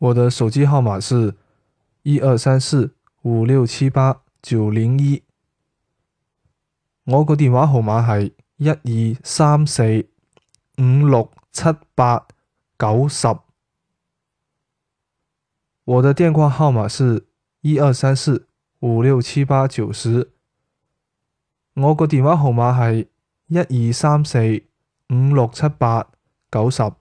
我的手机号码是一二三四五六七八九零一我个电话号码系一二三四五六七八九十我的电话号码是一二三四五六七八九十我个电话号码系一二三四五六七八九十